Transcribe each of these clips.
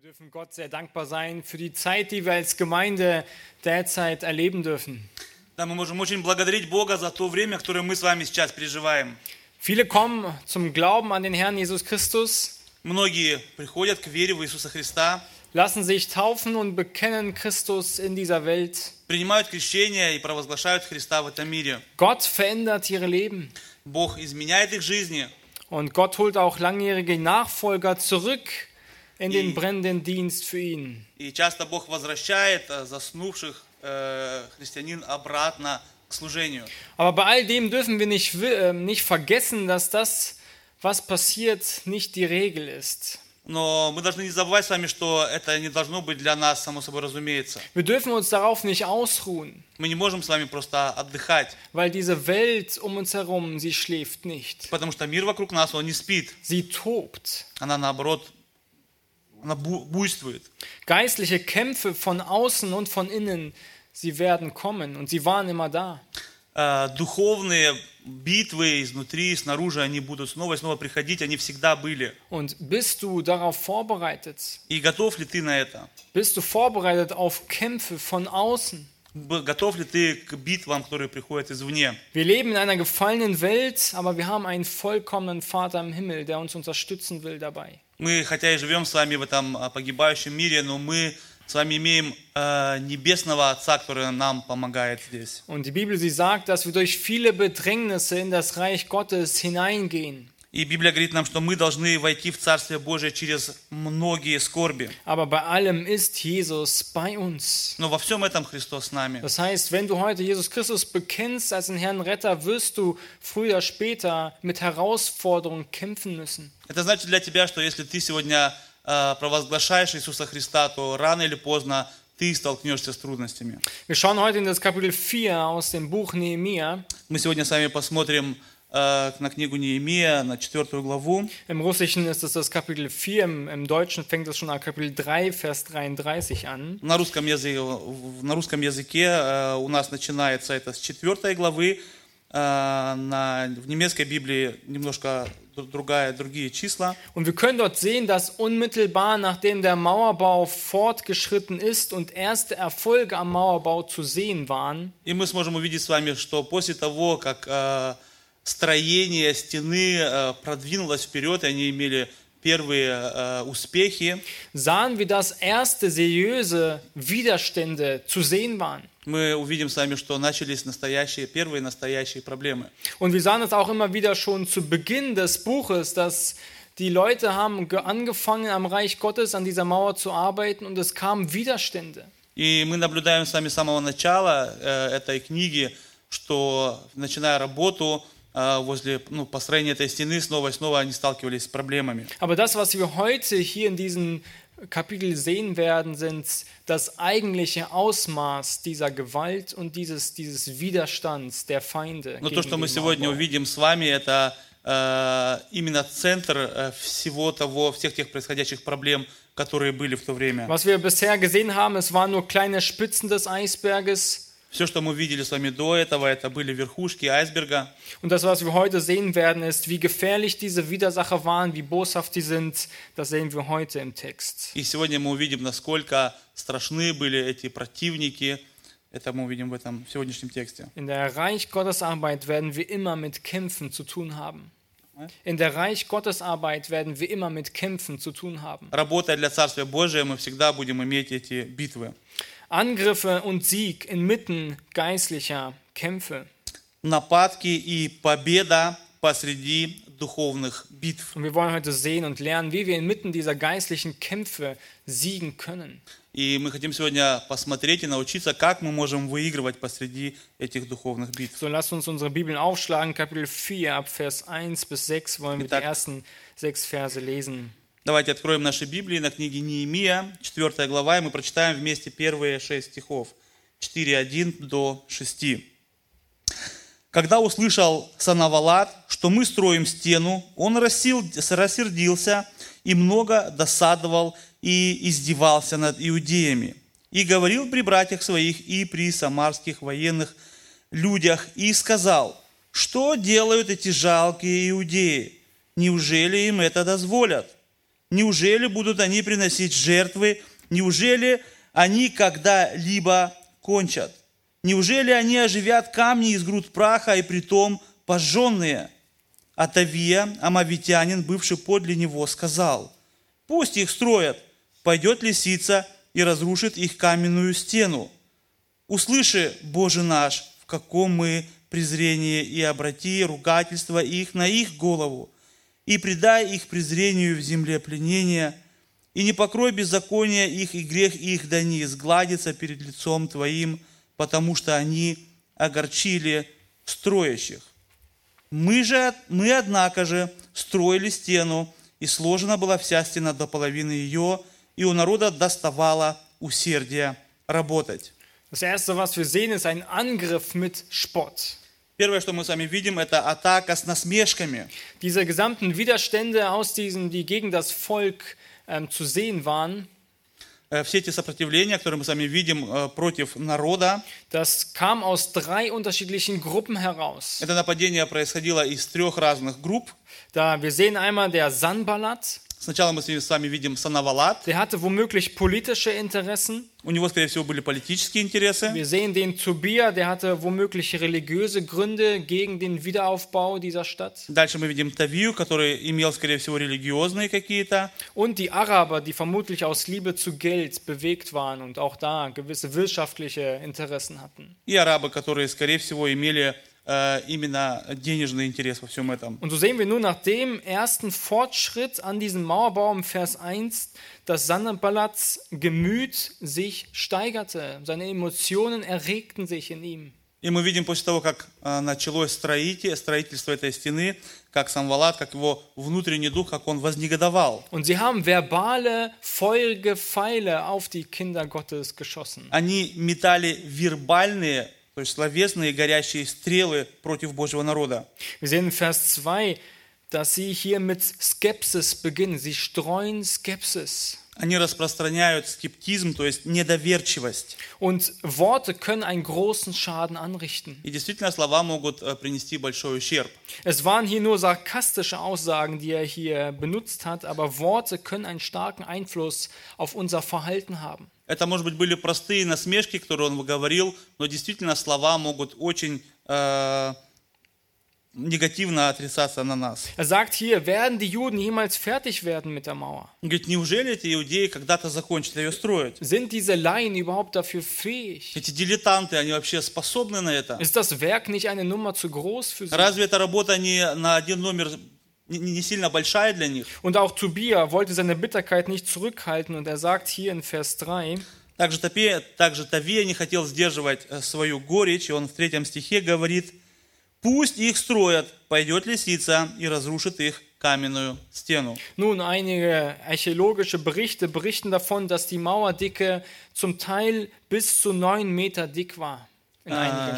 Wir dürfen Gott sehr dankbar sein für die Zeit, die wir als Gemeinde derzeit erleben dürfen. Да, мы можем очень благодарить Бога за то время, которое мы с вами сейчас переживаем. Viele kommen zum Glauben an den Herrn Jesus Christus, Многие приходят к вере в Иисуса Христа, lassen sich taufen und bekennen Christus in dieser Welt. принимают крещение и провозглашают Христа в этом мире. Gott verändert ihre Leben Бог изменяет их жизни, und Gott holt auch langjährige Nachfolger zurück in den Die- brennenden Dienst für ihn. и часто Бог возвращает э, заснувших э, христианин обратно к служению. Aber bei all dem dürfen wir nicht, wi- äh, nicht vergessen, dass das, was passiert, nicht die Regel ist. Но мы должны не забывать с вами, что это не должно быть для нас, само собой разумеется. Wir dürfen uns darauf nicht ausruhen, Мы не можем с вами просто отдыхать, weil diese Welt um uns herum, sie schläft nicht. потому что мир вокруг нас, он не спит. Sie tobt. Она наоборот, она бу- буйствует. Geistliche Kämpfe von außen und von innen, sie werden kommen und sie waren immer da. Э, Духовные битвы изнутри, снаружи, они будут снова и снова приходить, они всегда были. Und bist du darauf vorbereitet? И готов ли ты на это? Bist du vorbereitet auf Kämpfe von außen? Б- Готов ли ты к битвам, которые приходят извне? Wir leben in einer gefallenen Welt, aber wir haben einen vollkommenen Vater im Himmel, der uns unterstützen will dabei. Мы, хотя и живем с вами в этом а, погибающем мире, но мы с вами имеем э, небесного Отца, который нам помогает здесь. Und die Bibel, sie sagt, dass wir durch viele Bedrängnisse in das Reich Gottes hineingehen. И Библия говорит нам, что мы должны войти в Царствие Божие через многие скорби. Aber bei allem ist Jesus bei uns. Но во всем этом Христос с нами. Das heißt, wenn du heute Jesus Christus bekennst als den Herrn Retter, wirst du früher später mit Herausforderungen kämpfen müssen. Это значит для тебя, что если ты сегодня э, провозглашаешь Иисуса Христа, то рано или поздно ты столкнешься с трудностями. Wir schauen heute in das Kapitel 4 aus dem Buch Nehemia. Мы сегодня с вами посмотрим на книгу Неемия, на четвертую главу. Im Russischen ist es das Kapitel 4, im, im Deutschen fängt es schon an Kapitel 3, Vers 33 an. На русском языке, на русском языке э, у нас начинается это с четвертой главы. Э, на, в немецкой Библии немножко дру- другая, другие числа. Und wir können dort sehen, dass unmittelbar nachdem der Mauerbau fortgeschritten ist und erste Erfolge am Mauerbau zu sehen waren, И мы сможем увидеть с вами, что после того, как э, строение стены э, продвинулось вперед, и они имели первые э, успехи, sahen wir, dass erste seriöse Widerstände zu sehen waren. мы увидим с вами, что начались настоящие, первые настоящие проблемы. Und wir sahen es auch immer wieder schon zu Beginn des Buches, dass die Leute haben ge- angefangen, am Reich Gottes an dieser Mauer zu arbeiten und es kamen Widerstände. И мы наблюдаем с вами с самого начала э, этой книги, что начиная работу э, возле ну, построения этой стены, снова и снова они сталкивались с проблемами. Aber das, was wir heute hier in diesem Kapitel sehen werden, sind das eigentliche Ausmaß dieser Gewalt und dieses, dieses Widerstands der Feinde. Но gegen то, что мы den сегодня Mauerbau. увидим с вами, это э, именно центр э, всего того, всех тех происходящих проблем, которые были в то время. Was wir bisher gesehen haben, es waren nur kleine Spitzen des Eisberges. Все, что мы видели с вами до этого, это были верхушки айсберга. Und das, was wir heute sehen werden, ist, wie gefährlich diese Widersacher waren, wie boshaft die sind. Das sehen wir heute im Text. И сегодня мы увидим, насколько страшны были эти противники. Это мы увидим в этом сегодняшнем тексте. In der Reich Gottes Arbeit werden wir immer mit Kämpfen zu tun haben. In der Reich Gottes Arbeit werden wir immer mit Kämpfen zu tun haben. Работая для Царствия Божия, мы всегда будем иметь эти битвы. Angriffe und Sieg inmitten geistlicher Kämpfe. Нападки и победа посреди духовных битв. Und wir wollen heute sehen und lernen, wie wir inmitten dieser geistlichen Kämpfe siegen können. И мы хотим сегодня посмотреть и научиться, как мы можем выигрывать посреди этих духовных битв. So lasst uns unsere Bibeln aufschlagen, Kapitel 4, ab Vers 1 bis 6 wollen wir die Итак. ersten sechs Verse lesen. Давайте откроем наши Библии на книге Неемия, 4 глава, и мы прочитаем вместе первые шесть стихов, 4.1 до 6. Когда услышал Санавалат, что мы строим стену, он рассил- рассердился и много досадовал и издевался над иудеями. И говорил при братьях своих и при самарских военных людях, и сказал, что делают эти жалкие иудеи? Неужели им это дозволят? Неужели будут они приносить жертвы? Неужели они когда-либо кончат? Неужели они оживят камни из груд праха и притом пожженные? Атавия, амавитянин, бывший подле него, сказал, пусть их строят, пойдет лисица и разрушит их каменную стену. Услыши, Боже наш, в каком мы презрении, и обрати ругательство их на их голову, и предай их презрению в земле пленения, и не покрой беззакония их и грех их, да не изгладится перед лицом Твоим, потому что они огорчили строящих. Мы же, мы, однако же, строили стену, и сложена была вся стена до половины ее, и у народа доставало усердие работать. Das erste, was wir sehen, ist ein Angriff mit Spott. Первое, что мы с вами видим, это атака с насмешками. Diese gesamten Widerstände aus diesen, die gegen das Volk ähm, zu sehen waren, Э, Все эти сопротивления, которые мы с вами видим э, против народа, das kam aus drei unterschiedlichen Gruppen heraus. это нападение происходило из трех разных групп. Da wir sehen einmal der Sanballat, Сначала мы с вами видим Санавалат. der hatte womöglich politische Interessen. У него, скорее всего, были политические интересы. Wir sehen den Tobia, der hatte womöglich religiöse Gründe gegen den Wiederaufbau dieser Stadt. Dальше мы видим Тавию, который имел, скорее всего, религиозные какие-то. Und die Araber, die vermutlich aus Liebe zu Geld bewegt waren und auch da gewisse wirtschaftliche Interessen hatten. И арабы, которые, скорее всего, имели э, именно денежный интерес во всем этом. Und so sehen wir nun nach dem ersten Fortschritt an diesem Mauerbau im Vers 1, dass Sanballats Gemüt sich steigerte. Seine Emotionen erregten sich in ihm. И мы видим после того, как э, началось строите- строительство этой стены, как Самвалат, как его внутренний дух, как он вознегодовал. Und sie haben verbale, feurige Pfeile auf die Kinder Gottes geschossen. Они метали вербальные, то есть словесные горящие стрелы против Божьего народа. Wir sehen in Vers 2, dass sie hier mit Skepsis beginnen. Sie streuen Skepsis. Они распространяют скептизм, то есть недоверчивость. Und Worte können einen großen Schaden anrichten. И действительно слова могут э, принести большой ущерб. Es waren hier nur sarkastische Aussagen, die er hier benutzt hat, aber Worte können einen starken Einfluss auf unser Verhalten haben. Это, может быть, были простые насмешки, которые он говорил, но действительно слова могут очень э, негативно отрицаться на нас. Er sagt hier, werden die Juden jemals fertig werden mit der Mauer? Он говорит, неужели эти иудеи когда-то закончат ее строить? Sind diese Laien überhaupt dafür fähig? Эти дилетанты, они вообще способны на это? Ist das Werk nicht eine Nummer zu groß für sie? Разве эта работа не на один номер не, сильно большая для них? Und auch Tobia wollte seine Bitterkeit nicht zurückhalten und er sagt hier in Vers 3, Также, Топе, также Тавия не хотел сдерживать э, свою горечь, и он в третьем стихе говорит, «Пусть их строят, пойдет лисица и разрушит их каменную стену». Nun, einige archäologische Berichte berichten davon, dass die Mauerdicke zum Teil bis zu neun Meter dick war А.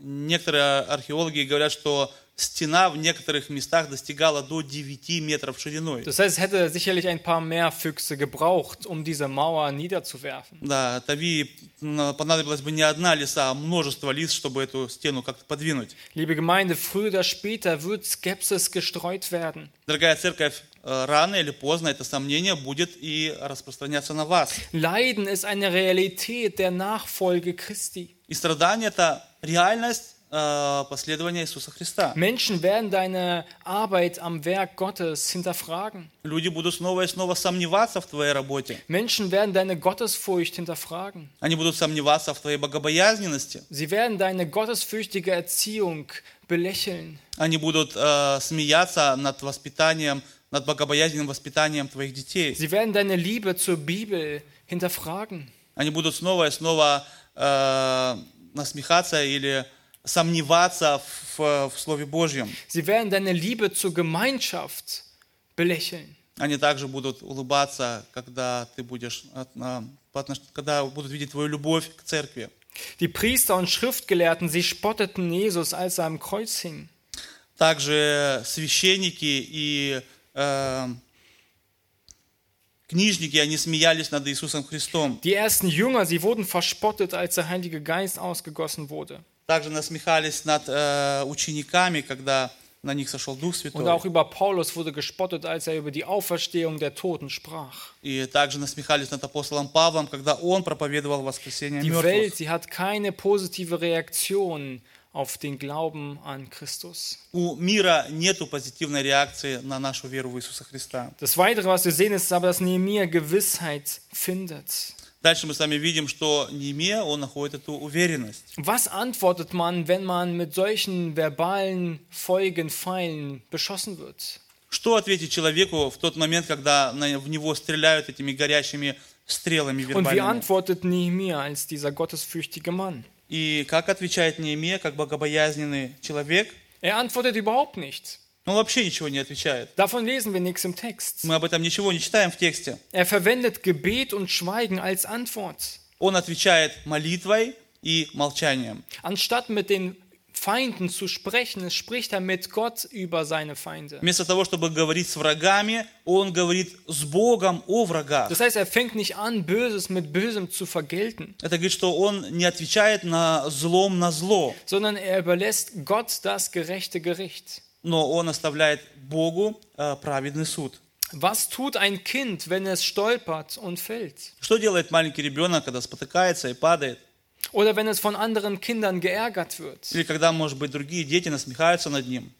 Некоторые археологи говорят, что стена в некоторых местах достигала до 9 метров шириной. Das heißt, es hätte sicherlich ein paar mehr Füchse gebraucht, um diese Mauer niederzuwerfen. Да, Тави м, понадобилась бы не одна лиса, а множество лис, чтобы эту стену как-то подвинуть. Liebe Gemeinde, früher oder später wird Skepsis gestreut werden. Дорогая церковь, рано или поздно это сомнение будет и распространяться на вас. Leiden ist eine Realität der Nachfolge Christi. И страдание – это реальность э, последования Иисуса Христа. Menschen werden deine Arbeit am Werk Gottes hinterfragen. Люди будут снова и снова сомневаться в твоей работе. Menschen werden deine Gottesfurcht hinterfragen. Они будут сомневаться в твоей богобоязненности. Sie werden deine gottesfürchtige Erziehung belächeln. Они будут э, смеяться над воспитанием, над богобоязненным воспитанием твоих детей. Sie werden deine Liebe zur Bibel hinterfragen. Они будут снова и снова э, насмехаться или сомневаться в, в Слове Божьем. Sie werden deine Liebe zur Gemeinschaft belächeln. Они также будут улыбаться, когда ты будешь, отнош- когда будут видеть твою любовь к церкви. Die Priester und Schriftgelehrten, sie spotteten Jesus, als er am Kreuz hing. Также священники и э, книжники, они смеялись над Иисусом Христом. Die ersten Jünger, sie wurden verspottet, als der Heilige Geist ausgegossen wurde. Также насмехались над э, учениками, когда на них сошел Дух Und Святой. auch über Paulus wurde gespottet, als er über die Auferstehung der Toten sprach. И также насмехались над апостолом Павлом, когда он проповедовал воскресение Die мертвых. Welt, sie hat keine positive Reaktion auf den Glauben an Christus. У мира нету позитивной реакции на нашу веру в Иисуса Христа. Das Weitere, was wir sehen, ist aber, dass Nehemiah Gewissheit findet. Дальше мы с вами видим, что Немия, он находит эту уверенность. Was antwortet man, wenn man mit solchen verbalen Folgen, Pfeilen beschossen wird? Что ответить человеку в тот момент, когда на- в него стреляют этими горящими стрелами Und wie вербальными? antwortet Nehemiah als dieser gottesfürchtige Mann? И как отвечает Неемия, как богобоязненный человек? Er antwortet überhaupt nicht. Он вообще ничего не отвечает. Davon lesen wir nichts im Text. Мы об этом ничего не читаем в тексте. Er verwendet Gebet und Schweigen als Antwort. Он отвечает молитвой и молчанием. Anstatt mit den Feinden zu sprechen, spricht er mit Gott über seine Feinde. Вместо того, чтобы говорить с врагами, он говорит с Богом о врагах. Das heißt, er fängt nicht an, Böses mit Bösem zu vergelten, Это говорит, что он не отвечает на злом на зло, sondern er überlässt Gott das gerechte Gericht. но он оставляет Богу э, праведный суд. Was tut ein Kind, wenn es stolpert und fällt? Что делает маленький ребенок, когда спотыкается и падает? Oder wenn es von anderen Kindern geärgert wird? Или когда, может быть, другие дети насмехаются над ним?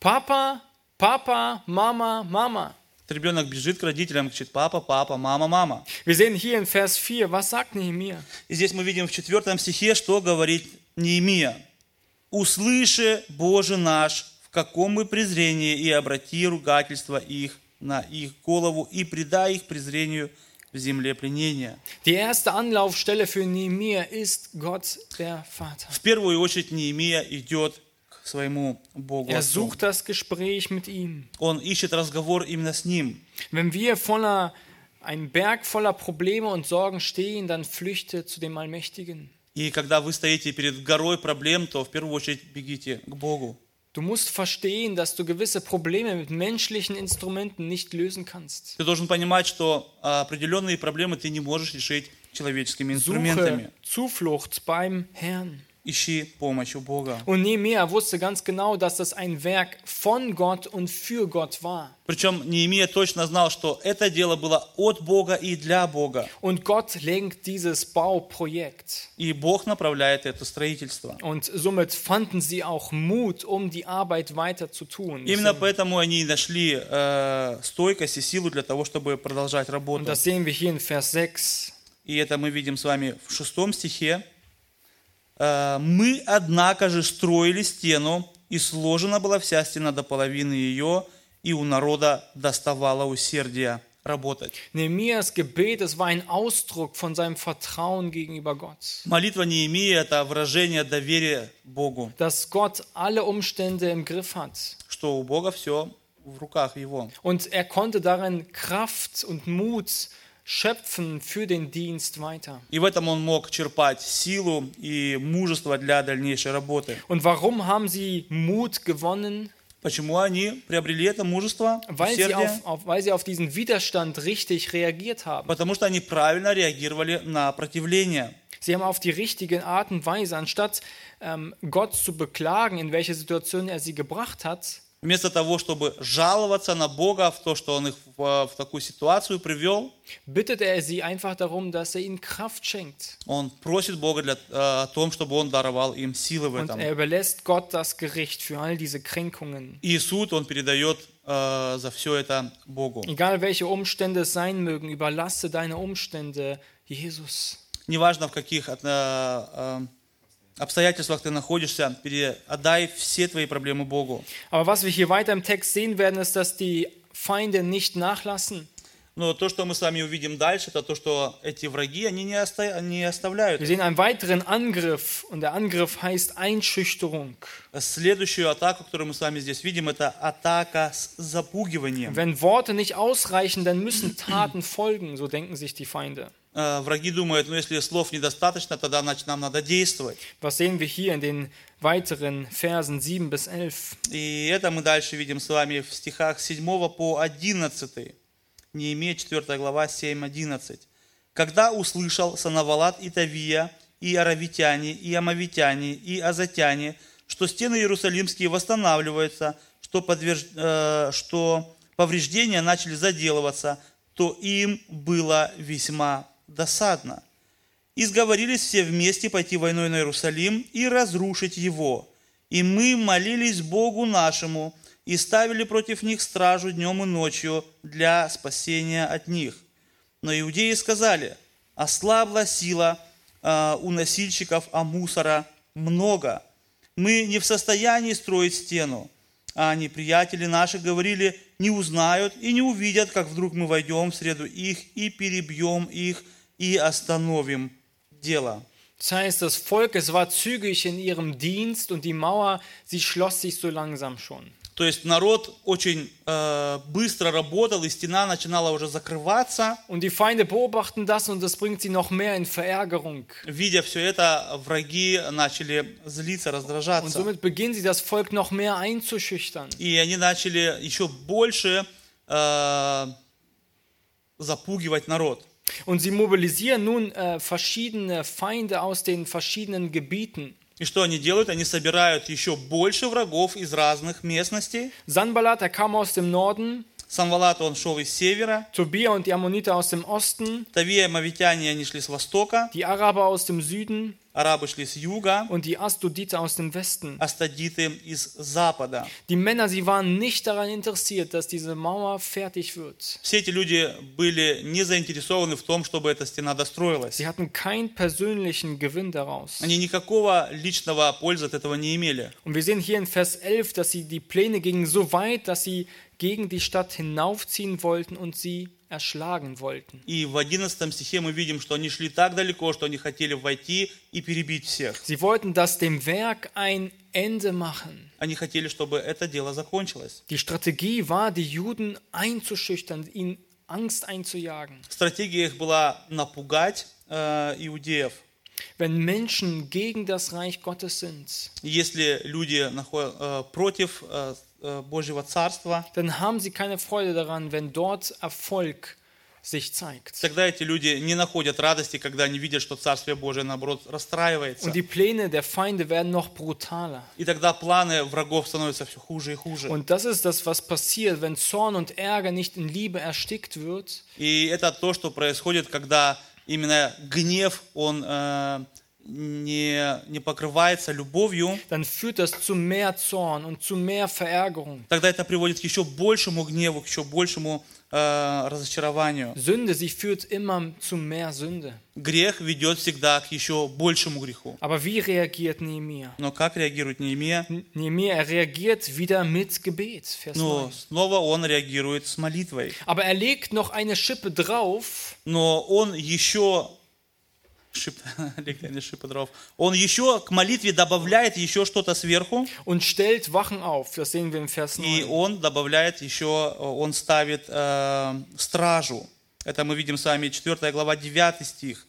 Papa, Mama, Mama. Этот ребенок бежит к родителям, кричит «папа, папа, мама, мама». Wir sehen hier in Vers 4, was sagt Nehemiah? И здесь мы видим в четвертом стихе, что говорит Неемия. «Услыши, Боже наш, в каком мы презрении, и обрати ругательство их на их голову, и предай их презрению в земле пленения». Die erste Anlaufstelle für Nehemiah ist Gott, der Vater. В первую очередь Неемия идет к своему Богу Er sucht das Gespräch mit ihm. Он ищет разговор именно с Ним. Wenn wir voller, ein Berg voller Probleme und Sorgen stehen, dann flüchte zu dem Allmächtigen. И когда вы стоите перед горой проблем, то в первую очередь бегите к Богу. Du musst verstehen, dass du gewisse Probleme mit menschlichen Instrumenten nicht lösen kannst. Ты должен понимать, что а, определенные проблемы ты не можешь решить человеческими инструментами. Suche Zuflucht beim Herrn. Ищи помощь у Бога. Und Nehemiah wusste ganz genau, dass das ein Werk von Gott und für Gott war. Причем Неемия точно знал, что это дело было от Бога и для Бога. Und Gott lenkt dieses Bauprojekt. И Бог направляет это строительство. Und somit fanden sie auch Mut, um die Arbeit weiter zu tun. Именно поэтому они нашли э, стойкость и силу для того, чтобы продолжать Und работу. das sehen wir hier in Vers 6. И это мы видим с вами в шестом стихе. Э, «Мы, однако же, строили стену, и сложена была вся стена до половины ее, и у народа доставало усердия работать». Nehemias Gebet, es war ein Ausdruck von seinem Vertrauen gegenüber Gott. Молитва Неемии – это выражение доверия Богу, Dass Gott alle Umstände im Griff hat. что у Бога все в руках Его. Und er konnte darin Kraft und Mut schöpfen für den Dienst weiter. И в этом он мог черпать силу и мужество для дальнейшей работы. Und warum haben sie Mut gewonnen? Почему они приобрели это мужество, Weil sie, усердие? auf, auf, weil sie auf diesen Widerstand richtig reagiert haben. Потому что они правильно реагировали на противление. Sie haben auf die richtige Art und Weise, anstatt ähm, Gott zu beklagen, in welche Situation er sie gebracht hat, Вместо того, чтобы жаловаться на Бога в то, что Он их в, в такую ситуацию привел, bittet er sie einfach darum, dass er ihnen Kraft schenkt. Он просит Бога для, э, о том, чтобы Он даровал им силы в Und этом. er überlässt Gott das Gericht für all diese Kränkungen. И суд Он передает э, за все это Богу. Egal welche Umstände es sein mögen, überlasse deine Umstände Jesus. Неважно, в каких э, э, обстоятельствах ты находишься, пере- отдай все твои проблемы Богу. Aber was wir hier weiter im Text sehen werden, ist, dass die Feinde nicht nachlassen. Но то, что мы с вами увидим дальше, это то, что эти враги, они не, оста- не оставляют. Wir sehen einen weiteren Angriff und der Angriff heißt Einschüchterung. Следующую атаку, которую мы с вами здесь видим, это атака с запугиванием. Wenn Worte nicht ausreichen, dann müssen Taten folgen, so denken sich die Feinde. Э, Враги думают, ну если слов недостаточно, тогда значит нам надо действовать. Was sehen wir hier in den weiteren Versen 7 bis 11? И это мы дальше видим с вами в стихах 7 по 11. Неемия 4 глава 7-11. «Когда услышал Санавалат и Тавия, и аравитяне, и амавитяне, и азатяне, что стены Иерусалимские восстанавливаются, что, подверж- э, что повреждения начали заделываться, то им было весьма досадно. И сговорились все вместе пойти войной на Иерусалим и разрушить его. И мы молились Богу нашему и ставили против них стражу днем и ночью для спасения от них. Но иудеи сказали, ослабла сила э, у носильщиков, а мусора много. Мы не в состоянии строить стену. А неприятели наши говорили, не узнают и не увидят, как вдруг мы войдем в среду их и перебьем их и остановим дело. Das heißt, das Volk, es war zügig in ihrem Dienst und die Mauer, sie schloss sich so langsam schon. То есть народ очень э, быстро работал, и стена начинала уже закрываться. Und die Feinde beobachten das und das bringt sie noch mehr in Verärgerung. Видя все это, враги начали злиться, Und раздражаться. somit beginnen sie das Volk noch mehr einzuschüchtern. И они начали еще больше э, запугивать народ. Und sie mobilisieren nun äh, verschiedene Feinde aus den verschiedenen Gebieten. И что они делают? Они собирают еще больше врагов из разных местностей. Sanballat, er kam aus dem Norden, Санвалат, он шел из севера. Tobia und die Ammoniter aus dem Osten, Тавия, мавитяне, они шли с востока. die Araber aus dem Süden Арабы шли с юга. und die Astuditer aus dem Westen. Астадиты из запада. Die Männer, sie waren nicht daran interessiert, dass diese Mauer fertig wird. Все эти люди были не заинтересованы в том, чтобы эта стена достроилась. Sie hatten keinen persönlichen Gewinn daraus. Они никакого личного пользы от этого не имели. Und wir sehen hier in Vers 11, dass sie die Pläne gingen so weit, dass sie gegen die Stadt hinaufziehen wollten und sie erschlagen wollten. И в 11 стихе мы видим, что они шли так далеко, что они хотели войти и перебить всех. Sie wollten, dass dem Werk ein Ende machen. Они хотели, чтобы это дело закончилось. Die Strategie war, die Juden einzuschüchtern, ihnen Angst einzujagen. Стратегия их была напугать э, иудеев. Wenn Menschen gegen das Reich Gottes sind, Если люди нахо- э, против э, Божьего Царства, dann haben sie keine Freude daran, wenn dort Erfolg sich zeigt. тогда эти люди не находят радости, когда они видят, что Царствие Божие, наоборот, расстраивается. Und die Pläne der Feinde werden noch brutaler. И тогда планы врагов становятся все хуже и хуже. Und das ist das, was passiert, wenn Zorn und Ärger nicht in Liebe erstickt wird. И это то, что происходит, когда именно гнев, он э, не, не покрывается любовью, Dann führt das zu mehr Zorn und zu mehr Verärgerung. тогда это приводит к еще большему гневу, к еще большему э, разочарованию. Sünde, sie führt immer zu mehr Sünde. Грех ведет всегда к еще большему греху. Aber wie reagiert Nehemiah? Но как реагирует Неемия? Nehemiah, er reagiert wieder mit Gebet, Vers 9. снова он реагирует с молитвой. Aber er legt noch eine Schippe drauf Но он еще шип, drauf. Он еще к молитве добавляет еще что-то сверху, und stellt Wachen auf. Das sehen wir im Vers и 9. он добавляет еще, он ставит э, стражу. Это мы видим с вами 4 глава 9 стих.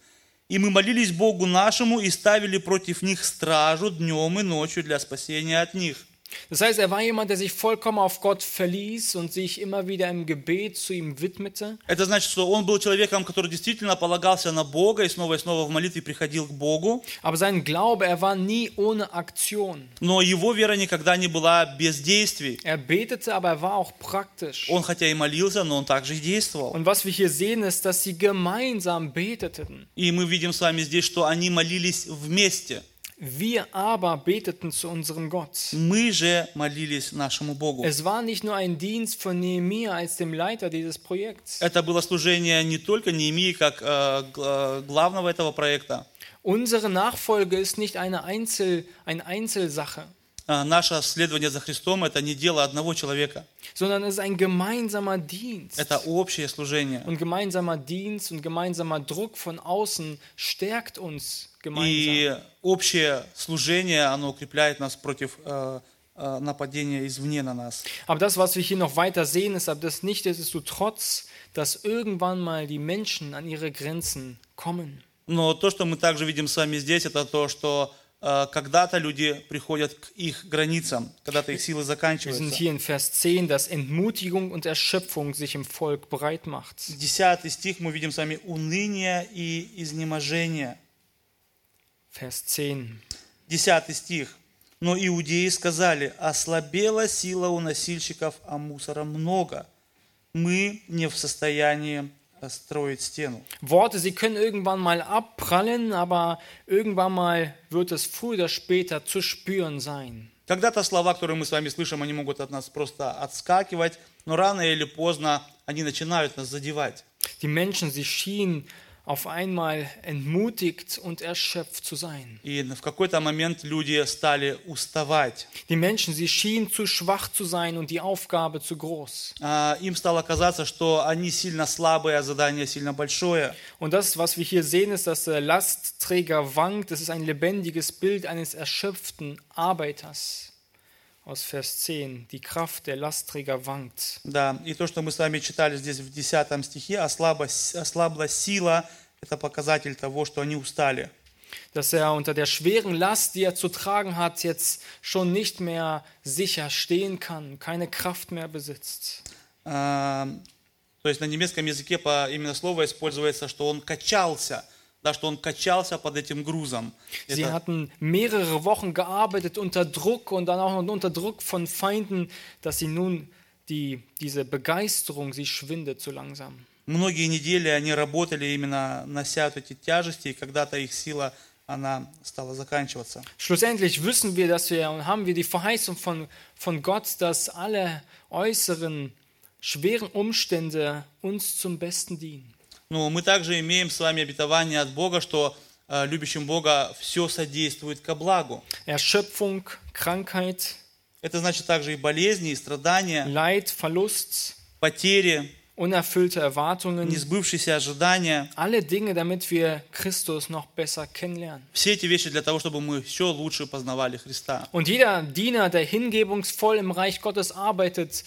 «И мы молились Богу нашему и ставили против них стражу днем и ночью для спасения от них». Das heißt, er war jemand, der sich vollkommen auf Gott verließ und sich immer wieder im Gebet zu ihm widmete. Это значит, что он был человеком, который действительно полагался на Бога и снова и снова в молитве приходил к Богу. Aber sein Glaube, er war nie ohne Aktion. Но его вера никогда не была без действий. Er betete, aber er war auch praktisch. Он хотя и молился, но он также и действовал. Und was wir hier sehen, ist, dass sie gemeinsam beteten. И мы видим с вами здесь, что они молились вместе. Wir aber beteten zu unserem Gott. Мы же молились нашему Богу. Es war nicht nur ein Dienst von Nehemiah als dem Leiter dieses Projekts. Это было служение не только Неемии как э, г- главного этого проекта. Unsere Nachfolge ist nicht eine, Einzel, eine Einzelsache, А Наше следование за Христом – это не дело одного человека. sondern es ist ein gemeinsamer Dienst. Это общее служение. Und gemeinsamer Dienst und gemeinsamer Druck von außen stärkt uns gemeinsam. И общее служение, оно укрепляет нас против э, нападения извне на нас. Aber das, was wir hier noch weiter sehen, ist, aber das Nichtsdestotrotz, dass irgendwann mal die Menschen an ihre Grenzen kommen. Но то, что мы также видим с вами здесь, это то, что э, когда-то люди приходят к их границам, когда-то их силы Wir sind заканчиваются. hier in Vers 10, dass Entmutigung und Erschöpfung sich im Volk breit macht. Десятый стих мы видим с вами уныние и изнеможение. Vers 10. Десятый стих. Но иудеи сказали, ослабела сила у носильщиков, а мусора много. Мы не в состоянии строить стену. Worte, sie können irgendwann mal abprallen, aber irgendwann mal wird es früher oder später zu spüren sein. Когда-то слова, которые мы с вами слышим, они могут от нас просто отскакивать, но рано или поздно они начинают нас задевать. Die Menschen, sie schienen auf einmal entmutigt und erschöpft zu sein. Die Menschen, sie schienen zu schwach zu sein und die Aufgabe zu groß. Und das, was wir hier sehen, ist, dass der Lastträger wankt. Das ist ein lebendiges Bild eines erschöpften Arbeiters. Aus Vers 10. Die Kraft der Lastträger wankt. Да, и то, что мы с вами читали здесь в 10 стихе, ослабла, ослабла сила, это показатель того, что они устали. Dass er unter der schweren Last, die er zu tragen hat, jetzt schon nicht mehr sicher stehen kann, keine Kraft mehr besitzt. А, То есть на немецком языке по, именно слово используется, что он качался, да, что он качался под этим грузом. Sie Это- hatten mehrere Wochen gearbeitet unter Druck und dann auch noch unter Druck von Feinden, dass sie nun die, diese Begeisterung, sie schwindet so langsam. Многие недели они работали именно нося вот эти тяжести, и когда-то их сила, она стала заканчиваться. Schlussendlich wissen wir, dass wir und haben wir die Verheißung von, von Gott, dass alle äußeren schweren Umstände uns zum Besten dienen. Но мы также имеем с вами обетование от Бога, что э, любящим Бога все содействует ко благу. Erschöpfung, Krankheit, Это значит также и болезни, и страдания, Leid, Verlust, потери, unerfüllte Erwartungen, несбывшиеся ожидания. alle Dinge, damit wir Christus noch besser kennenlernen. Все эти вещи для того, чтобы мы еще лучше познавали Христа. Und jeder Diener, der hingebungsvoll im Reich Gottes arbeitet,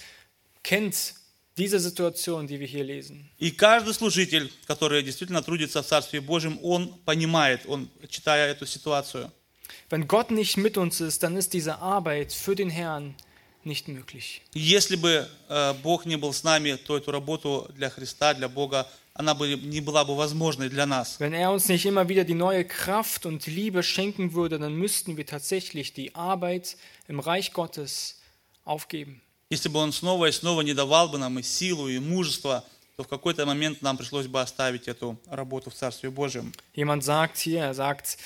kennt diese Situation, die wir hier lesen. И каждый служитель, который действительно трудится в Царстве Божьем, он понимает, он, читая эту ситуацию. Wenn Gott nicht mit uns ist, dann ist diese Arbeit für den Herrn nicht möglich. Если бы э, Бог не был с нами, то эту работу для Христа, для Бога, она бы не была бы возможной для нас. Wenn er uns nicht immer wieder die neue Kraft und Liebe schenken würde, dann müssten wir tatsächlich die Arbeit im Reich Gottes aufgeben. Если бы Он снова и снова не давал бы нам и силу, и мужество, то в какой-то момент нам пришлось бы оставить эту работу в Царстве Божьем. Jemand sagt hier, er sagt,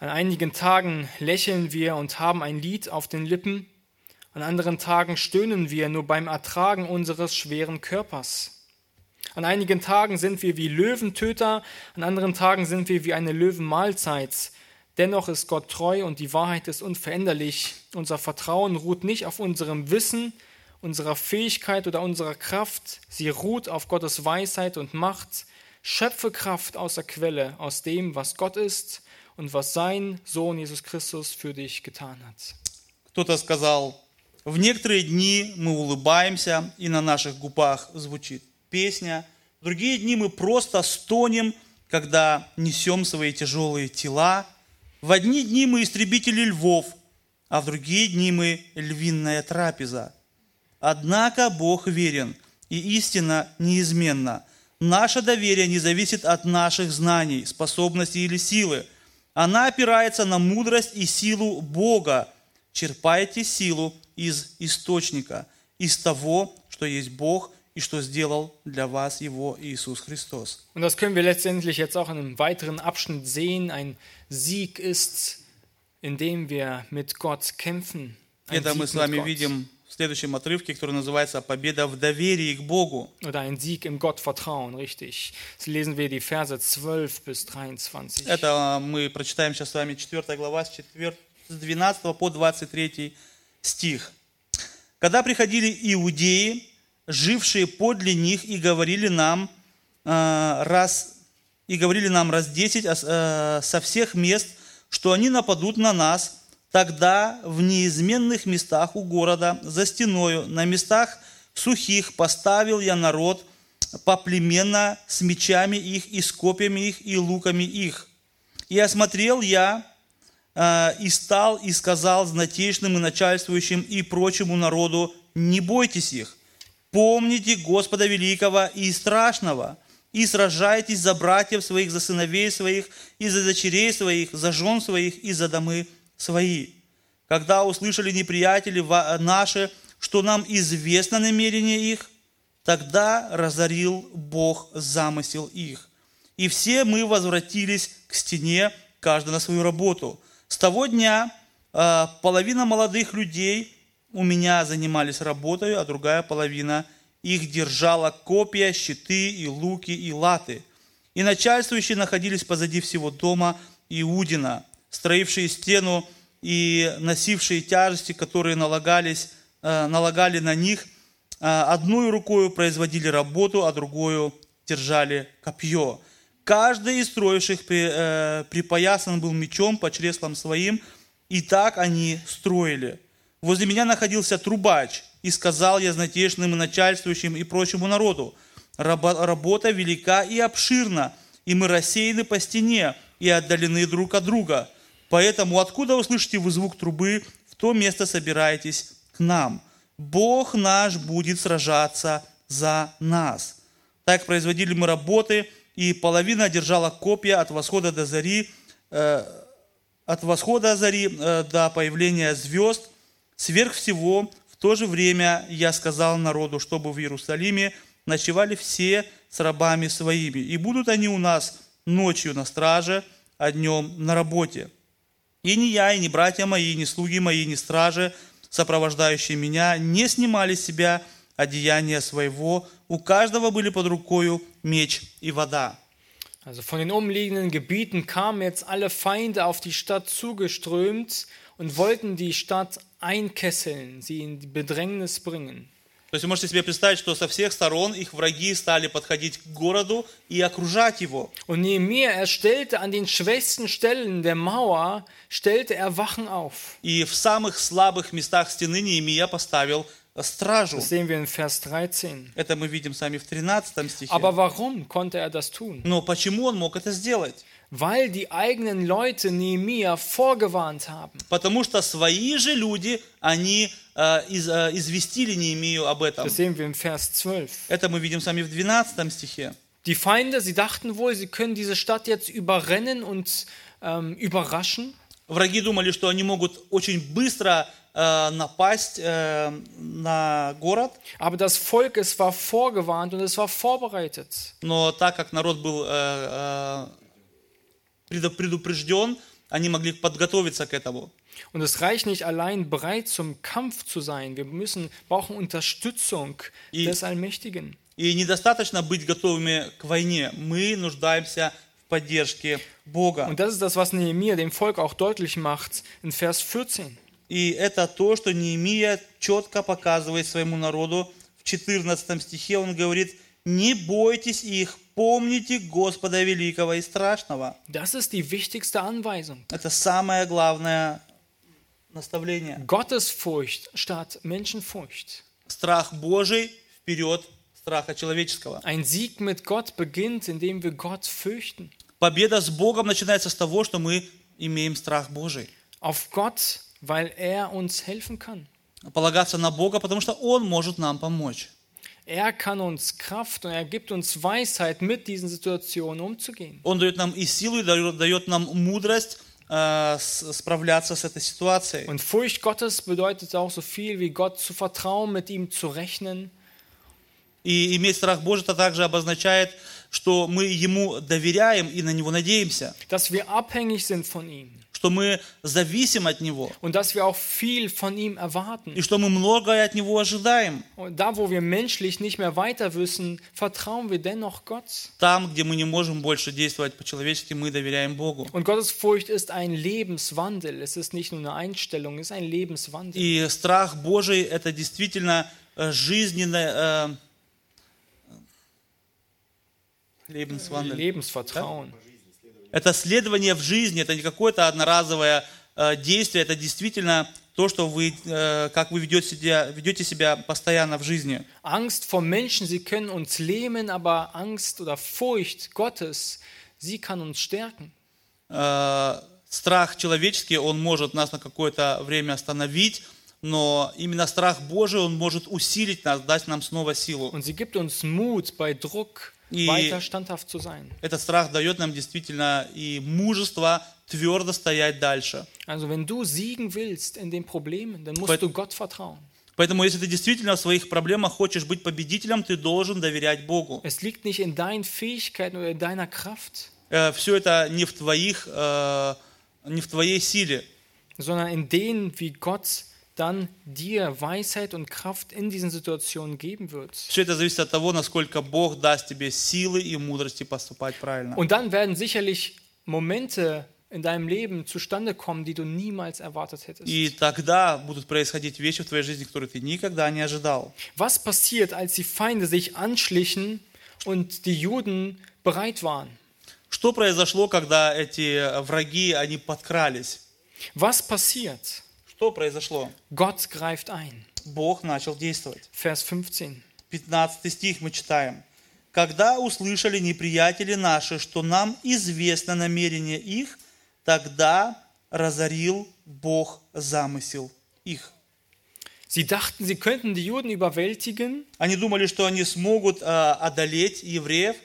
an einigen Tagen lächeln wir und haben ein Lied auf den Lippen, an anderen Tagen stöhnen wir nur beim Ertragen unseres schweren Körpers. An einigen Tagen sind wir wie Löwentöter, an anderen Tagen sind wir wie eine Löwenmahlzeit. Dennoch ist Gott treu und die Wahrheit ist unveränderlich. Unser Vertrauen ruht nicht auf unserem Wissen, unserer Fähigkeit oder unserer Kraft. Sie ruht auf Gottes Weisheit und Macht. Schöpfe Kraft aus der Quelle, aus dem, was Gott ist und was sein Sohn Jesus Christus für dich getan hat. Кто-то сказал, в некоторые дни мы улыбаемся, и на наших губах звучит песня. В другие дни мы просто стонем, когда несем свои тяжелые тела. В одни дни мы истребители львов, а в другие дни мы львиная трапеза. Однако Бог верен, и истина неизменна. Наше доверие не зависит от наших знаний, способностей или силы. Она опирается на мудрость и силу Бога. Черпайте силу из источника, из того, что есть Бог и что сделал для вас Его Иисус Христос. Und das können wir letztendlich jetzt auch in einem weiteren Abschnitt sehen. Ein Sieg ist, indem wir mit Gott kämpfen. Ein Это мы Sieg с вами видим следующем отрывке, который называется «Победа в доверии к Богу». Oder ein Sieg im Gottvertrauen, richtig. Das lesen wir die Verse 12 bis 23. Это мы прочитаем сейчас с вами 4 глава с, 4, с 12 по 23 стих. «Когда приходили иудеи, жившие подле них, и говорили нам, э, раз, и говорили нам раз десять ос- э, со всех мест, что они нападут на нас, тогда в неизменных местах у города, за стеною, на местах сухих поставил я народ поплеменно с мечами их и с копьями их и луками их. И осмотрел я, э, и стал, и сказал знатейшим и начальствующим и прочему народу, не бойтесь их, помните Господа великого и страшного, и сражайтесь за братьев своих, за сыновей своих, и за дочерей своих, за жен своих и за домы свои. когда услышали неприятели наши, что нам известно намерение их, тогда разорил Бог замысел их. И все мы возвратились к стене, каждый на свою работу. С того дня э, половина молодых людей у меня занимались работой, а другая половина их держала копья, щиты и луки и латы. И начальствующие находились позади всего дома Иудина, строившие стену и носившие тяжести, которые налагались, э, налагали на них, э, одной рукой производили работу, а другую держали копье. Каждый из строивших э, припоясан был мечом по чреслам своим, и так они строили. Возле меня находился трубач, и сказал я знатейшим и начальствующим и прочему народу, «Раба- работа велика и обширна, и мы рассеяны по стене и отдалены друг от друга. Поэтому откуда услышите вы звук трубы, в то место собираетесь к нам. Бог наш будет сражаться за нас. Так производили мы работы, и половина держала копья от восхода до зари, э, от восхода зари э, до появления звезд. Сверх всего, в то же время я сказал народу, чтобы в Иерусалиме ночевали все с рабами своими. И будут они у нас ночью на страже, а днем на работе. И ни я, и ни братья мои, ни слуги мои, ни стражи, сопровождающие меня, не снимали с себя одеяния своего. У каждого были под рукою меч и вода. Also von den umliegenden Gebieten kamen jetzt alle Feinde auf die Stadt zugeströmt und wollten die Stadt einkesseln, sie in Bedrängnis bringen. То есть вы можете себе представить, что со всех сторон их враги стали подходить к городу и окружать его. Und Nehemiah, er stellte an den schwächsten Stellen der Mauer, stellte er Wachen auf. И в самых слабых местах стены Неемия поставил э, стражу. Das sehen wir in Vers 13. Это мы видим сами в 13 стихе. Aber warum konnte er das tun? Но почему он мог это сделать? Weil die eigenen Leute Nehemiah vorgewarnt haben. Потому что свои же люди, они э, из- э, известили Неемию об этом. Das sehen wir in Vers 12. Это мы видим сами в 12 стихе. Die Feinde, sie dachten wohl, sie können diese Stadt jetzt überrennen und ähm, überraschen. Враги думали, что они могут очень быстро э, напасть э, на город, Aber das Volk, es war vorgewarnt und es war vorbereitet. но так как народ был э, э, предо- предупрежден, они могли подготовиться к этому. Und es reicht nicht allein bereit zum Kampf zu sein. Wir müssen, brauchen Unterstützung I- des Allmächtigen. И недостаточно быть готовыми к войне. Мы нуждаемся в поддержке Бога. Und das ist das, was Nehemiah dem Volk auch deutlich macht in Vers 14. И это то, что Неемия четко показывает своему народу. В 14 стихе он говорит, не бойтесь их, помните Господа великого и страшного. Das ist die wichtigste Anweisung. Это самое главное наставление. Gottesfurcht statt Menschenfurcht. Страх Божий вперед страха человеческого. Ein Sieg mit Gott beginnt, indem wir Gott fürchten. Победа с Богом начинается с того, что мы имеем страх Божий. Auf Gott, weil er uns helfen kann. Полагаться на Бога, потому что Он может нам помочь. Er kann uns Kraft und er gibt uns Weisheit, mit diesen Situationen umzugehen. Он дает нам и силу, и дает дает нам мудрость э, с- справляться с этой ситуацией. Und Furcht Gottes bedeutet auch so viel wie Gott zu vertrauen, mit ihm zu rechnen. И иметь страх Божий это также обозначает, что мы Ему доверяем и на Него надеемся, dass wir abhängig sind von ihm что мы зависим от Него, und dass wir auch viel von ihm erwarten. и что мы многое от Него ожидаем. Und da, wo wir menschlich nicht mehr weiter wissen, vertrauen wir dennoch Gott. Там, где мы не можем больше действовать по-человечески, мы доверяем Богу. Und Gottes Furcht ist ein Lebenswandel. Es ist nicht nur eine Einstellung, es ist ein Lebenswandel. И страх Божий – это действительно э, жизненное... э, Lebenswandel. Lebensvertrauen. Это следование в жизни, это не какое-то одноразовое э, действие, это действительно то, что вы, э, как вы ведете себя, ведете себя постоянно в жизни. Angst vor Menschen, sie können uns lähmen, aber Angst oder Furcht Gottes, sie kann uns stärken. Э, страх человеческий, он может нас на какое-то время остановить, но именно страх Божий, он может усилить нас, дать нам снова силу. Und sie gibt uns Mut, bei Druck Sein. Этот страх дает нам действительно и мужество твердо стоять дальше. Also wenn du siegen willst in den Problemen, dann musst Поэт- du Gott vertrauen. Поэтому, если ты действительно в своих проблемах хочешь быть победителем, ты должен доверять Богу. Es liegt nicht in deinen Fähigkeiten oder in deiner Kraft, Все это не в твоих, э, не в твоей силе, sondern in denen, wie Gott dann dir Weisheit und Kraft in diesen Situationen geben wird. Все это зависит от того, насколько Бог даст тебе силы и мудрости поступать правильно. Und dann werden sicherlich Momente in deinem Leben zustande kommen, die du niemals erwartet hättest. И тогда будут происходить вещи в твоей жизни, которые ты никогда не ожидал. Was passiert, als die Feinde sich anschlichen und die Juden bereit waren? Что произошло, когда эти враги, они подкрались? Was passiert? Что произошло? Gott greift ein. Бог начал действовать. Vers 15. 15 стих мы читаем. «Когда услышали неприятели наши, что нам известно намерение их, тогда разорил Бог замысел их». Sie dachten, sie könnten die Juden überwältigen, Они думали, что они смогут э, одолеть евреев,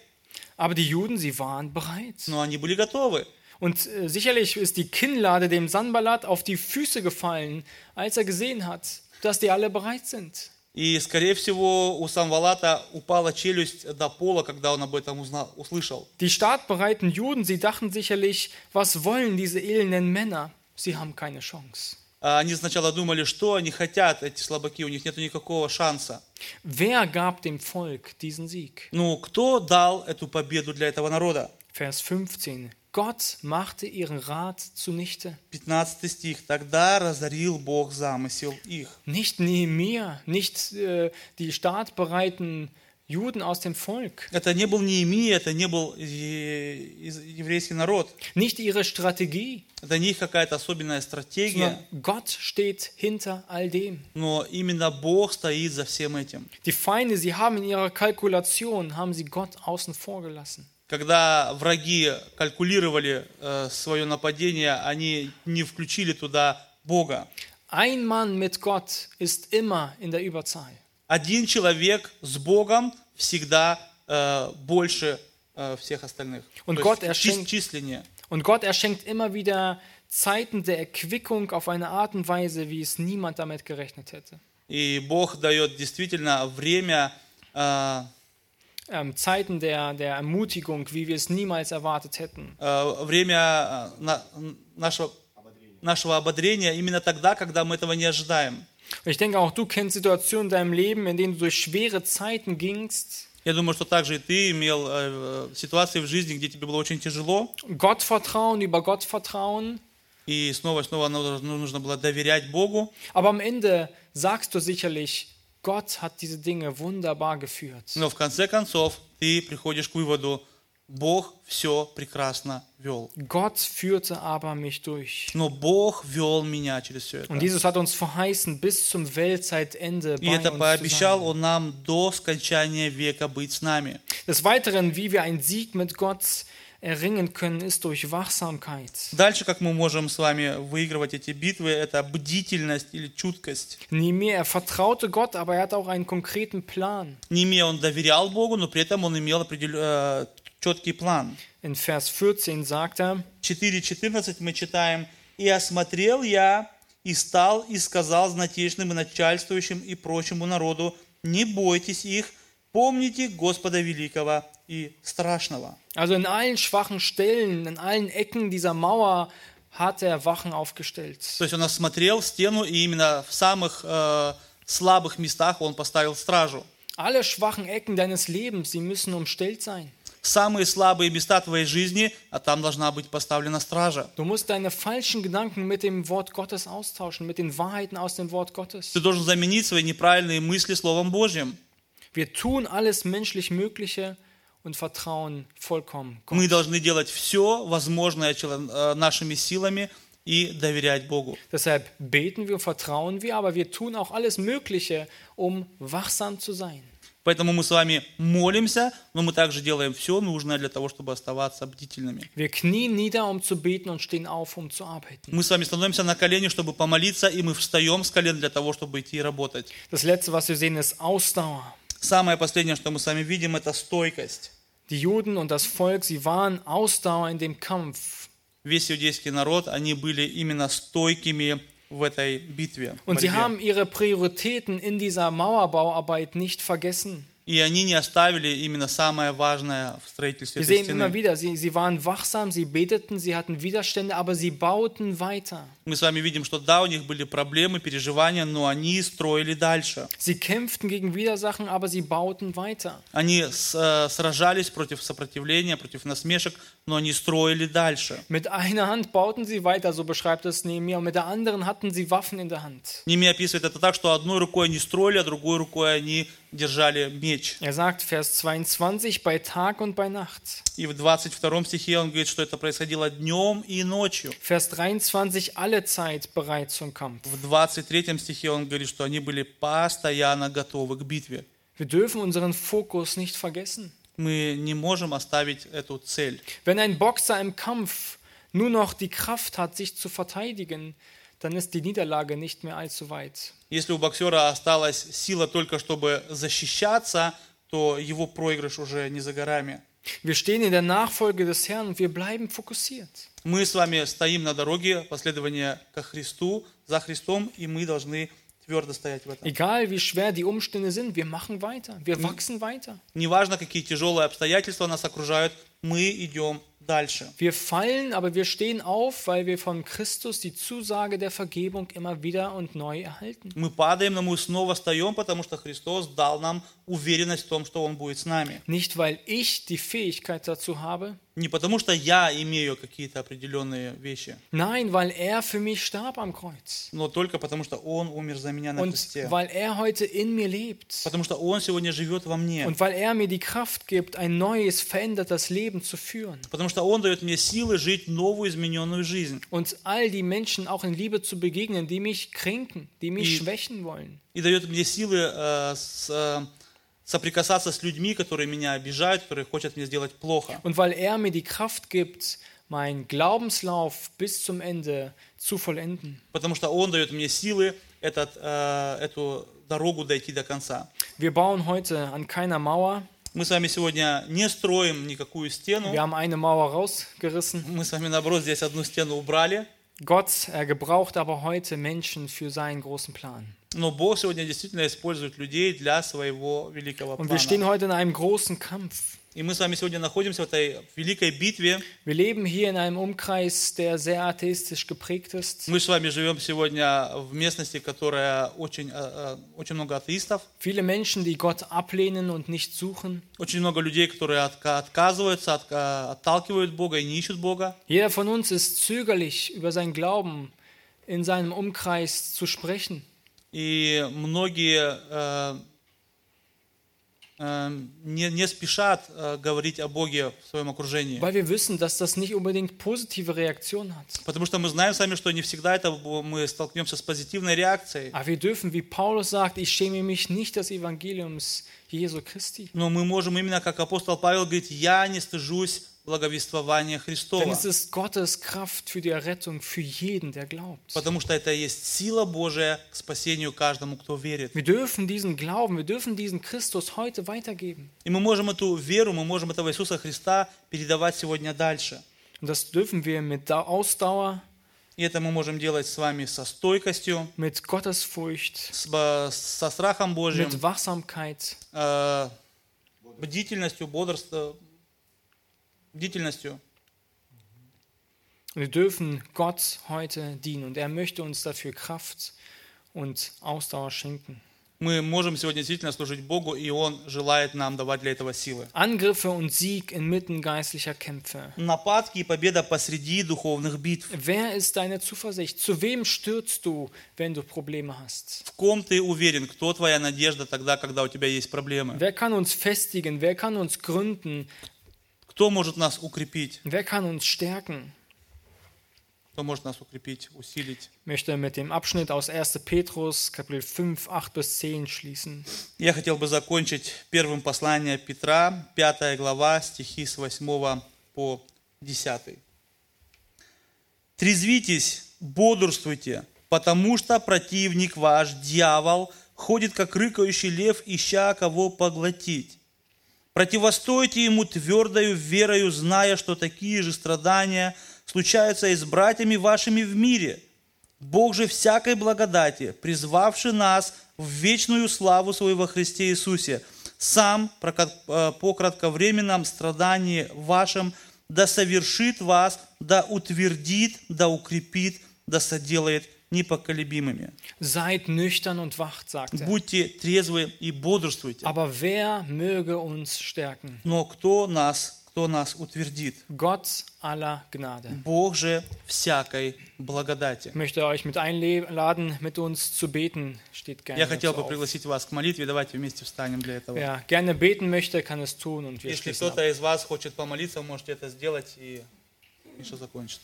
aber die Juden, sie waren bereit. но они были готовы. Und äh, sicherlich ist die Kinnlade dem Sanballat auf die Füße gefallen, als er gesehen hat, dass die alle bereit sind. И, скорее всего, у Самвалата упала челюсть до пола, когда он об этом узнал, услышал. Die startbereiten Juden, sie dachten sicherlich, was wollen diese elenden Männer? Sie haben keine Chance. А Они сначала думали, что они хотят, эти слабаки, у них нет никакого шанса. Wer gab dem Volk diesen Sieg? Ну, кто дал эту победу для этого народа? Vers 15. Gott machte ihren Rat zunichte. 15 стих. «Тогда разорил Бог замысел их». Nicht Nehemiah, nicht äh, die startbereiten Juden aus dem Volk, Это не был Неемия, это не был е- из- еврейский народ. nicht ihre Strategie, Это не их какая-то особенная стратегия, sondern Gott steht hinter all dem. но именно Бог стоит за всем этим. Die Feinde, sie haben in ihrer Kalkulation, haben sie Gott außen vor gelassen. Когда враги калькулировали э, свое нападение, они не включили туда Бога. Ein Mann mit Gott ist immer in der Überzahl. Один человек с Богом всегда э, больше э, всех остальных. Und Gott есть чис- erschenkt- численнее. Und Gott erschenkt immer wieder Zeiten der Erquickung auf eine Art und Weise, wie es niemand damit gerechnet hätte. И Бог дает действительно время, э, Ähm, Zeiten der, der Ermutigung, wie wir es niemals erwartet hätten. э, время э, на- нашего, нашего ободрения именно тогда, когда мы этого не ожидаем. Und ich denke auch, du kennst Situationen in deinem Leben, in denen du durch schwere Zeiten gingst, Я думаю, что также и ты имел э, ситуации в жизни, где тебе было очень тяжело, Gott vertrauen, über Gott vertrauen, и снова и снова ну- нужно было доверять Богу. aber am Ende sagst du sicherlich, Gott hat diese Dinge wunderbar geführt. Но в конце концов ты приходишь к выводу, Бог все прекрасно вел. Gott führte aber mich durch. Но Бог вел меня через все это. Und Jesus hat uns verheißen, bis zum Weltzeitende И bei это uns zu пообещал sein. Он нам до скончания века быть с нами. Des Weiteren, wie wir einen Sieg mit Gott erringen können, ist durch Wachsamkeit. Дальше, как мы можем с вами выигрывать эти битвы, это бдительность или чуткость. Nehemiah, er vertraute Gott, aber er hat auch einen konkreten Plan. Немея он доверял Богу, но при этом он имел определен, э, четкий план. In Vers 14 sagt er, 4.14 мы читаем, «И осмотрел я, и стал, и сказал знатечным и начальствующим и прочему народу, не бойтесь их, помните Господа Великого и Страшного». also in allen schwachen Stellen, in allen Ecken dieser Mauer hat er Wachen aufgestellt. То есть он осмотрел стену, и именно в самых э, слабых местах он поставил стражу. Alle schwachen Ecken deines Lebens, sie müssen umstellt sein. Самые слабые места твоей жизни, а там должна быть поставлена стража. Du musst deine falschen Gedanken mit dem Wort Gottes austauschen, mit den Wahrheiten aus dem Wort Gottes. Ты должен заменить свои неправильные мысли Словом Божьим. Wir tun alles menschlich Mögliche und vertrauen vollkommen Gott. Мы должны делать все возможное э, нашими силами и доверять Богу. Deshalb beten wir, vertrauen wir, aber wir tun auch alles Mögliche, um wachsam zu sein. Поэтому мы с вами молимся, но мы также делаем все нужное для того, чтобы оставаться бдительными. Nieder, um zu beten auf, um. Мы с вами становимся на колени, чтобы помолиться, и мы встаем с колен для того, чтобы идти и работать. Das Letzte, was wir sehen, ist Ausdauer. Самое последнее, что мы с вами видим, это стойкость. Die Juden und das Volk, sie waren Ausdauer in dem Kampf. весь иудейский народ, они были именно стойкими в этой битве. Und sie борьбе. haben ihre Prioritäten in dieser Mauerbauarbeit nicht vergessen. И они не оставили именно самое важное в строительстве Wir этой sehen immer стены. wieder, sie, sie waren wachsam, sie beteten, sie hatten Widerstände, aber sie bauten weiter. Мы с вами видим, что да, у них были проблемы, переживания, но они строили дальше. Sie kämpften gegen Widersachen, aber sie bauten weiter. Они с- э, сражались против сопротивления, против насмешек, но они строили дальше. Mit einer Hand bauten sie weiter, so beschreibt es Nehemiah, und mit der anderen hatten sie Waffen in der Hand. Ними описывает это так, что одной рукой они строили, а другой рукой они держали меч. Er sagt, Vers 22, bei Tag und bei Nacht. И в 22 стихе он говорит, что это происходило днем и ночью. Vers 23, alle Zeit bereit zum Kampf. В 23 стихе он говорит, что они были постоянно готовы к битве. Wir dürfen unseren Fokus nicht vergessen. Мы не можем оставить эту цель. Wenn ein Boxer im Kampf nur noch die Kraft hat, sich zu verteidigen, dann ist die Niederlage nicht mehr allzu weit. Если у боксера осталась сила только чтобы защищаться, то его проигрыш уже не за горами. Wir stehen in der Nachfolge des Herrn und wir bleiben fokussiert. Мы с вами стоим на дороге последования ко Христу, за Христом, и мы должны твердо стоять в этом. Egal wie schwer die Umstände sind, wir machen weiter, wir wachsen weiter. Неважно, какие тяжелые обстоятельства нас окружают, мы идем дальше. Wir fallen, aber wir stehen auf, weil wir von Christus die Zusage der Vergebung immer wieder und neu erhalten. Мы падаем, но мы снова встаем, потому что Христос дал нам уверенность в том, что Он будет с нами. Nicht, weil ich die Fähigkeit dazu habe, Не потому что я имею какие-то определенные вещи, nein, weil er für mich starb am Kreuz. но только потому что Он умер за меня на Und кресте. weil er heute in mir lebt. Потому что Он сегодня живет во мне. Und weil er mir die Kraft gibt, ein neues, verändertes Leben zu führen. Потому что Он дает мне силы жить новую измененную жизнь. Und all die Menschen auch in Liebe zu begegnen, die mich kränken, die mich Die- schwächen wollen. И дает мне силы э, с, э, соприкасаться с людьми, которые меня обижают, которые хотят мне сделать плохо. Und weil er mir die Kraft gibt, meinen Glaubenslauf bis zum Ende zu vollenden. Потому что Он дает мне силы этот, э, эту дорогу дойти до конца. Wir bauen heute an keiner Mauer. Мы с вами сегодня не строим никакую стену. Wir haben eine Mauer rausgerissen. Мы с вами, наоборот, здесь одну стену убрали. Gott, er gebraucht aber heute Menschen für seinen großen Plan. Но Бог сегодня действительно использует людей для своего великого Und wir stehen плана. heute in einem großen Kampf. И мы с вами сегодня находимся в этой великой битве. Wir leben hier in einem Umkreis, der sehr atheistisch geprägt ist. Мы с вами живем сегодня в местности, которая очень, э, э, очень много атеистов, Viele Menschen, die Gott ablehnen und nicht suchen. очень много людей, которые отка- отказываются, отка- отталкивают Бога и не ищут Бога. Jeder von uns ist zögerlich, über seinen Glauben in seinem Umkreis zu sprechen. И многие э, не, не спешат э, говорить о Боге в своем окружении. Weil wir wissen, dass das nicht unbedingt positive Reaktionen hat. Потому что мы знаем сами, что не всегда это мы столкнемся с позитивной реакцией. Aber wir dürfen, wie Paulus sagt, ich schäme mich nicht des Evangeliums Jesu Christi. Но мы можем именно, как апостол Павел говорит, я не стыжусь благовествования Denn Христова. es ist Gottes Kraft für die Errettung für jeden, der glaubt. Потому что это есть сила Божия к спасению каждому, кто верит. Wir dürfen diesen Glauben, wir dürfen diesen Christus heute weitergeben. И мы можем эту веру, мы можем этого Иисуса Христа передавать сегодня дальше. Und das dürfen wir mit Da- Ausdauer, И это мы можем делать с вами со стойкостью, mit Gottesfurcht, с со страхом Божьим, mit Wachsamkeit, э, бдительностью, бодрством, бдительностью. Und wir dürfen Gott heute dienen und er möchte uns dafür Kraft und Ausdauer schenken. Мы можем сегодня действительно служить Богу, и Он желает нам давать для этого силы. Angriffe und Sieg inmitten geistlicher Kämpfe. Нападки и победа посреди духовных битв. Wer ist deine Zuversicht? Zu wem stürzt du, wenn du Probleme hast? В ком ты уверен, кто твоя надежда тогда, когда у тебя есть проблемы? Wer kann uns festigen? Wer kann uns gründen? Кто может нас укрепить? Wer kann uns stärken? Кто может нас укрепить, усилить? Ich möchte mit dem Abschnitt aus 1. Petrus, Kapitel 5, 8 bis 10 schließen. Я хотел бы закончить первым посланием Петра, 5 глава, стихи с 8 по 10. «Трезвитесь, бодрствуйте, потому что противник ваш, дьявол, ходит, как рыкающий лев, ища кого поглотить. Противостойте ему твердою верою, зная, что такие же страдания случаются и с братьями вашими в мире. Бог же всякой благодати, призвавший нас в вечную славу Свою во Христе Иисусе, сам э, по кратковременном страдании вашем да совершит вас, да утвердит, да укрепит, да соделает непоколебимыми. Seid nüchtern und wacht, sagt er. Будьте трезвы и бодрствуйте. Aber wer möge uns stärken? Но кто нас, кто нас утвердит? Gott aller Gnade. Бог же всякой благодати. Möchte euch mit einladen, mit uns zu beten. Steht gerne Я хотел бы пригласить вас к молитве. Давайте вместе встанем для этого. Wer gerne beten möchte, kann es tun und wir Если кто-то из вас хочет помолиться, можете это сделать и Миша закончит.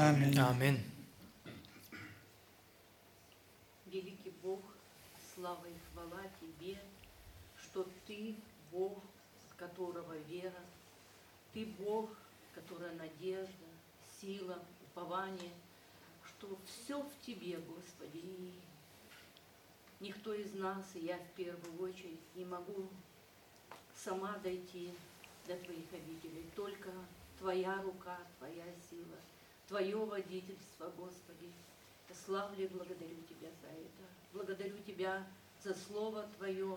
Аминь. Amen. Великий Бог, слава и хвала Тебе, что Ты Бог, с которого вера, Ты Бог, которая надежда, сила, упование, что все в Тебе, Господи. И никто из нас, и я в первую очередь, не могу сама дойти до Твоих обителей. Только Твоя рука, Твоя сила, Твое водительство, Господи. Я славлю и благодарю Тебя за это. Благодарю Тебя за Слово Твое,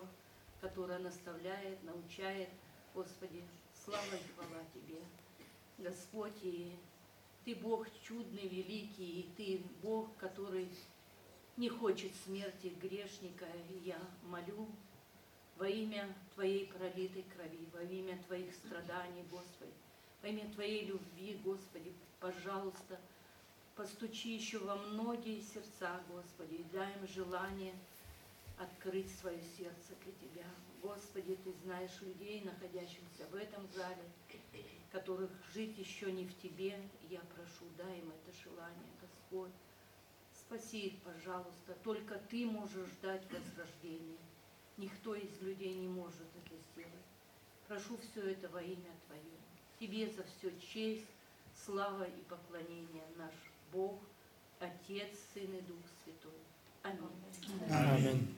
которое наставляет, научает. Господи, слава и хвала Тебе. Господь, и Ты Бог чудный, великий, и Ты Бог, который не хочет смерти грешника. И я молю во имя Твоей пролитой крови, во имя Твоих страданий, Господи, во имя Твоей любви, Господи, пожалуйста, постучи еще во многие сердца, Господи, и дай им желание открыть свое сердце для Тебя. Господи, Ты знаешь людей, находящихся в этом зале, которых жить еще не в Тебе. Я прошу, дай им это желание, Господь. Спаси их, пожалуйста. Только Ты можешь дать возрождение. Никто из людей не может это сделать. Прошу все это во имя Твое. Тебе за все честь, слава и поклонение наш Бог, Отец, Сын и Дух Святой. Аминь. Amen.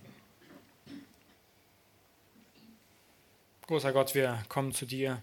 Großer Gott, wir kommen zu dir.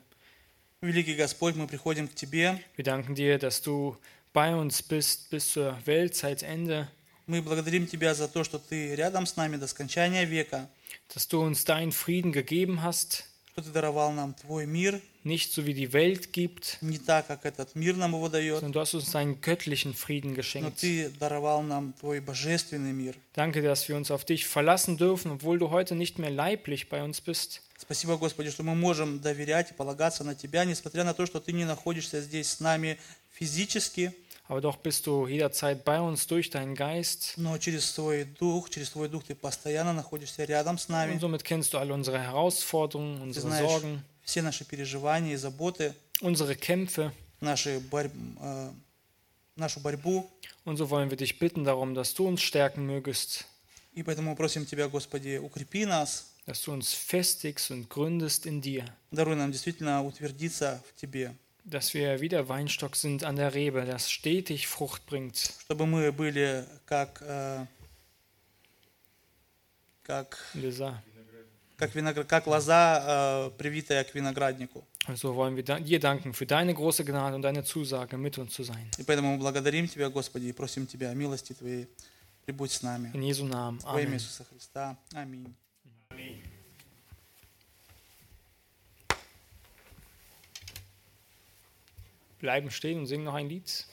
Великий Господь, мы приходим к Тебе. Wir danken dir, dass du bei uns bist bis zur Weltzeitende, Мы благодарим Тебя за то, что Ты рядом с нами до скончания века, dass du uns deinen Frieden gegeben hast, что Ты даровал нам Твой мир, nicht so wie die Welt gibt, не так, как этот мир нам его дает, sondern du hast uns deinen göttlichen Frieden но geschenkt. Ты даровал нам Твой божественный мир. Danke, dass wir uns auf dich verlassen dürfen, obwohl du heute nicht mehr leiblich bei uns bist. Спасибо, Господи, что мы можем доверять и полагаться на Тебя, несмотря на то, что Ты не находишься здесь с нами физически, Aber doch bist du jederzeit bei uns durch deinen Geist. но через Свой Дух, через Твой Дух Ты постоянно находишься рядом с нами. Und somit kennst du alle unsere Herausforderungen, Ты unsere знаешь Sorgen, все наши переживания и заботы, unsere Kämpfe. наши борь- э, нашу борьбу. Und so wollen wir dich bitten darum, dass du uns stärken mögest, И поэтому мы просим Тебя, Господи, укрепи нас, dass du uns festigst und gründest in dir, даруй нам действительно утвердиться в Тебе, Dass wir wie der Weinstock sind an der Rebe, das stetig Frucht bringt. чтобы мы были как, э, как, Lisa. как, виноград, как лоза, э, привитая к винограднику. Und so wollen wir dir danken für deine große Gnade und deine Zusage, mit uns zu sein. И поэтому мы благодарим Тебя, Господи, и просим Тебя милости Твоей. Прибудь с нами. In Jesu Namen. Во имя Amen. Иисуса Христа. Аминь. Bleiben stehen und singen noch ein Lied.